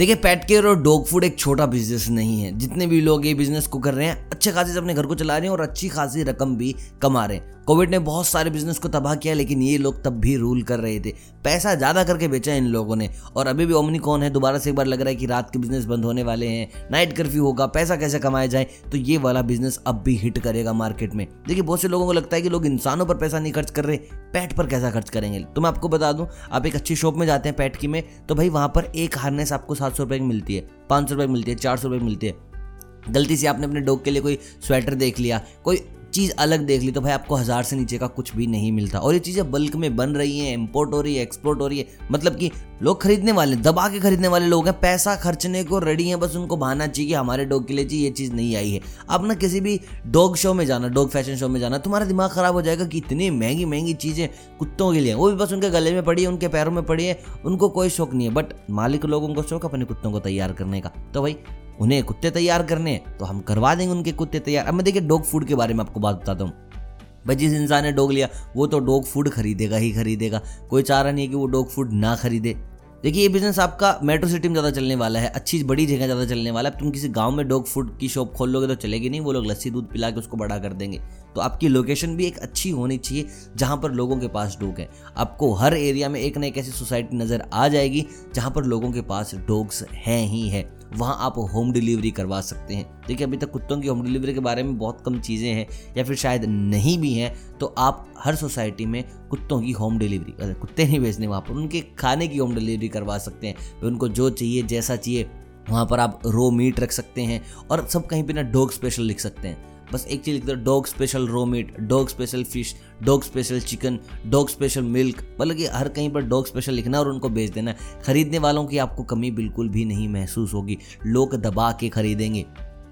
देखिए pet care और dog food एक छोटा बिज़नेस नहीं है। जितने भी लोग ये बिज़नेस को कर रहे हैं, अच्छे खासे अपने घर को चला रहे हैं और अच्छी खासी रकम भी कमा रहे हैं। कोविड ने बहुत सारे बिज़नेस को तबाह किया, लेकिन ये लोग तब भी रूल कर रहे थे। पैसा ज़्यादा करके बेचा इन लोगों ने। और अभी भी ओमनी कौन है, दोबारा से एक बार लग रहा है कि रात के बिज़नेस बंद होने वाले हैं नाइट कर्फ्यू होगा, पैसा कैसे कमाया जाए? तो ये वाला बिज़नेस अब भी हिट करेगा मार्केट में। देखिए, बहुत से लोगों को लगता है कि लोग इंसानों पर पैसा नहीं खर्च कर रहे पैट पर कैसा खर्च करेंगे? तो मैं आपको बता दूँ, आप एक अच्छी शॉप में जाते हैं पैट की में तो भाई वहाँ पर एक हार्नेस आपको सात सौ रुपए की मिलती है, पाँच सौ रुपये की मिलती है, चार सौ रुपये की मिलती है। गलती से आपने अपने डॉग के लिए कोई स्वेटर देख लिया, कोई चीज़ अलग देख ली तो भाई आपको हज़ार से नीचे का कुछ भी नहीं मिलता। और ये चीज़ें बल्क में बन रही हैं इम्पोर्ट हो रही है एक्सपोर्ट हो रही है। मतलब कि लोग खरीदने वाले, दबा के खरीदने वाले लोग हैं, पैसा खर्चने को रेडी हैं, बस उनको बहाना चाहिए कि हमारे डॉग के लिए चाहिए ये चीज़ नहीं आई है। आप ना किसी भी डॉग शो में जाना डॉग फ़ैशन शो में जाना, तुम्हारा दिमाग ख़राब हो जाएगा कि इतनी महँगी महँगी चीज़ें कुत्तों के लिए वो भी बस उनके गले में पड़ी है, उनके पैरों में पड़ी है, उनको कोई शौक नहीं है। बट मालिक लोगों को शौक अपने कुत्तों को तैयार करने का। तो भाई उन्हें कुत्ते तैयार करने तो हम करवा देंगे उनके कुत्ते तैयार। अब मैं देखिए डॉग फ़ूड के बारे में आपको बात बताता हूँ। भाई, जिस इंसान ने डॉग लिया, वो तो डॉग फ़ूड खरीदेगा ही खरीदेगा। कोई चाह रहा नहीं है कि वो डॉग फ़ूड ना खरीदे। देखिए, ये बिज़नेस आपका मेट्रो सिटी में ज़्यादा चलने वाला है, अच्छी बड़ी जगह ज़्यादा चलने वाला है। तुम किसी गाँव में डॉग फ़ूड की शॉप खोल लोगे तो चलेगी नहीं, वो लोग लस्सी दूध पिला के उसको बड़ा कर देंगे। तो आपकी लोकेशन भी एक अच्छी होनी चाहिए, जहाँ पर लोगों के पास डॉग है। आपको हर एरिया में एक ना एक ऐसी सोसाइटी नज़र आ जाएगी, जहाँ पर लोगों के पास डॉग्स हैं ही है। वहाँ आप होम डिलीवरी करवा सकते हैं। देखिए, अभी तक कुत्तों की होम डिलीवरी के बारे में बहुत कम चीज़ें हैं या फिर शायद नहीं भी हैं तो आप हर सोसाइटी में कुत्तों की होम डिलीवरी कुत्ते नहीं बेचने वहाँ पर, उनके खाने की होम डिलीवरी करवा सकते हैं। उनको जो चाहिए, जैसा चाहिए, वहाँ पर आप रो मीट रख सकते हैं और सब कहीं पर ना डॉग स्पेशल लिख सकते हैं। बस एक चीज़ लिख दो dog special raw meat, dog special fish, dog special chicken, dog special milk. मतलब कि हर कहीं पर डॉग स्पेशल लिखना और उनको बेच देना खरीदने वालों की आपको कमी बिल्कुल भी नहीं महसूस होगी। लोग दबा के खरीदेंगे।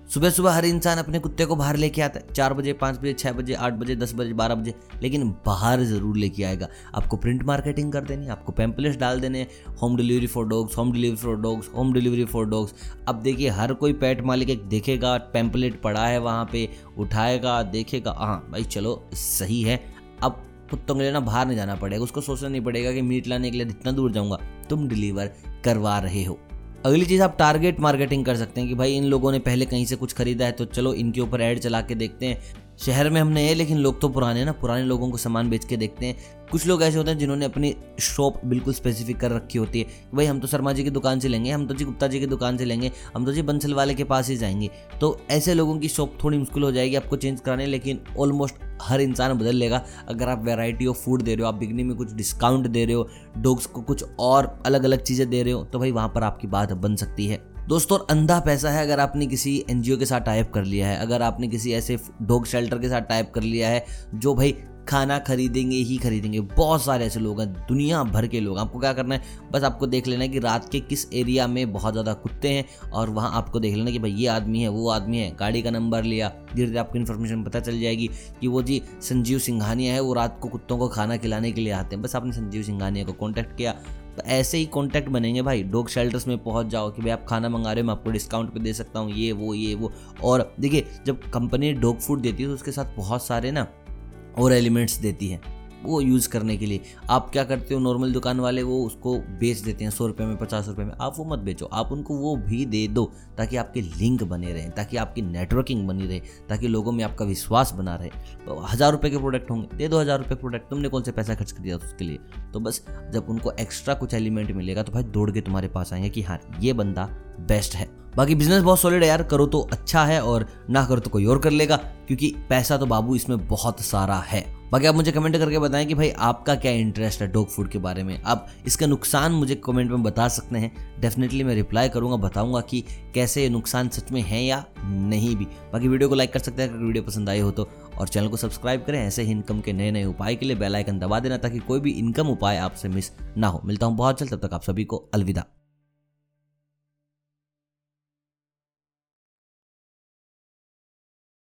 सुबह सुबह हर इंसान अपने कुत्ते को बाहर लेके आता है। चार बजे, पाँच बजे छः बजे, आठ बजे, दस बजे, बारह बजे, लेकिन बाहर ज़रूर लेके आएगा। आपको प्रिंट मार्केटिंग कर देनी आपको पैम्पलेट्स डाल देने home delivery for dogs home delivery for dogs home delivery for dogs अब देखिए, हर कोई पेट मालिक एक देखेगा पैम्पलेट पड़ा है वहाँ पर उठाएगा, देखेगा हाँ भाई चलो, सही है। अब कुत्तों के लिए ना बाहर नहीं जाना पड़ेगा, उसको सोचना नहीं पड़ेगा कि मीट लाने के लिए इतना दूर जाऊँगा। तुम डिलीवर करवा रहे हो। अगली चीज़ आप टारगेट मार्केटिंग कर सकते हैं कि भाई इन लोगों ने पहले कहीं से कुछ खरीदा है तो चलो इनके ऊपर ऐड चला के देखते हैं। शहर में हमने है लेकिन लोग तो पुराने ना, पुराने लोगों को सामान बेच के देखते हैं। कुछ लोग ऐसे होते हैं जिन्होंने अपनी शॉप बिल्कुल स्पेसिफिक कर रखी होती है। भाई हम तो शर्मा जी की दुकान से लेंगे, हम तो जी गुप्ता जी की दुकान से लेंगे, हम तो जी बंसल वाले के पास ही जाएँगे। तो ऐसे लोगों की शॉप थोड़ी मुश्किल हो जाएगी आपको चेंज कराने, लेकिन ऑलमोस्ट हर इंसान बदल लेगा। अगर आप वेराइटी ऑफ़ फ़ूड दे रहे हो, आप बिगनी में कुछ डिस्काउंट दे रहे हो डॉग्स को कुछ और अलग अलग चीज़ें दे रहे हो तो भाई वहाँ पर आपकी बात बन सकती है। दोस्तों अंधा पैसा है अगर आपने किसी एनजीओ के साथ टाइप कर लिया है, अगर आपने किसी ऐसे डॉग शेल्टर के साथ टाइप कर लिया है, जो भाई खाना खरीदेंगे, ही खरीदेंगे। बहुत सारे ऐसे लोग हैं, दुनिया भर के लोग। आपको क्या करना है? बस आपको देख लेना है कि रात के किस एरिया में बहुत ज़्यादा कुत्ते हैं, और वहाँ आपको देख लेना कि भाई ये आदमी है, वो आदमी है, गाड़ी का नंबर लिया। धीरे धीरे आपको इन्फॉर्मेशन पता चल जाएगी कि वो जी संजीव सिंघानिया है, वो रात को कुत्तों को खाना खिलाने के लिए आते हैं। बस आपने संजीव सिंघानिया को कॉन्टैक्ट किया तो ऐसे ही कॉन्टैक्ट बनेंगे भाई। डॉग शेल्टर्स में पहुँच जाओ कि भाई आप खाना मंगा रहे हो, मैं आपको डिस्काउंट पे दे सकता हूँ, ये, वो ये, वो। और देखिए, जब कंपनी डॉग फ़ूड देती है तो उसके साथ बहुत सारे ना और एलिमेंट्स देती है। वो यूज़ करने के लिए। आप क्या करते हो, नॉर्मल दुकान वाले वो उसको बेच देते हैं, सौ रुपये में, पचास रुपये में, आप वो मत बेचो। आप उनको वो भी दे दो ताकि आपके लिंक बने रहें, ताकि आपकी नेटवर्किंग बनी रहे, ताकि लोगों में आपका विश्वास बना रहे। तो हज़ार रुपये के प्रोडक्ट होंगे, दे दो हज़ार रुपये प्रोडक्ट, तुमने कौन से पैसा खर्च कर दिया उसके लिए? तो बस जब उनको एक्स्ट्रा कुछ एलिमेंट मिलेगा तो भाई दौड़ के तुम्हारे पास आएँगे कि हाँ ये बंदा बेस्ट है। बाकी बिज़नेस बहुत सॉलिड है यार, करो तो अच्छा है और ना करो तो कोई और कर लेगा, क्योंकि पैसा तो बाबू इसमें बहुत सारा है। बाकी आप मुझे कमेंट करके बताएँ कि भाई आपका क्या इंटरेस्ट है डॉग फ़ूड के बारे में। आप इसका नुकसान मुझे कमेंट में बता सकते हैं। डेफिनेटली मैं रिप्लाई करूँगा, बताऊँगा कि कैसे ये नुकसान सच में है या नहीं भी। बाकी वीडियो को लाइक कर सकते हैं, अगर वीडियो पसंद आई हो तो। और चैनल को सब्सक्राइब करें, ऐसे ही इनकम के नए नए उपाय के लिए बेल आइकन दबा देना ताकि कोई भी इनकम उपाय आपसे मिस ना हो। मिलता हूँ बहुत जल्द, तब तक आप सभी को अलविदा।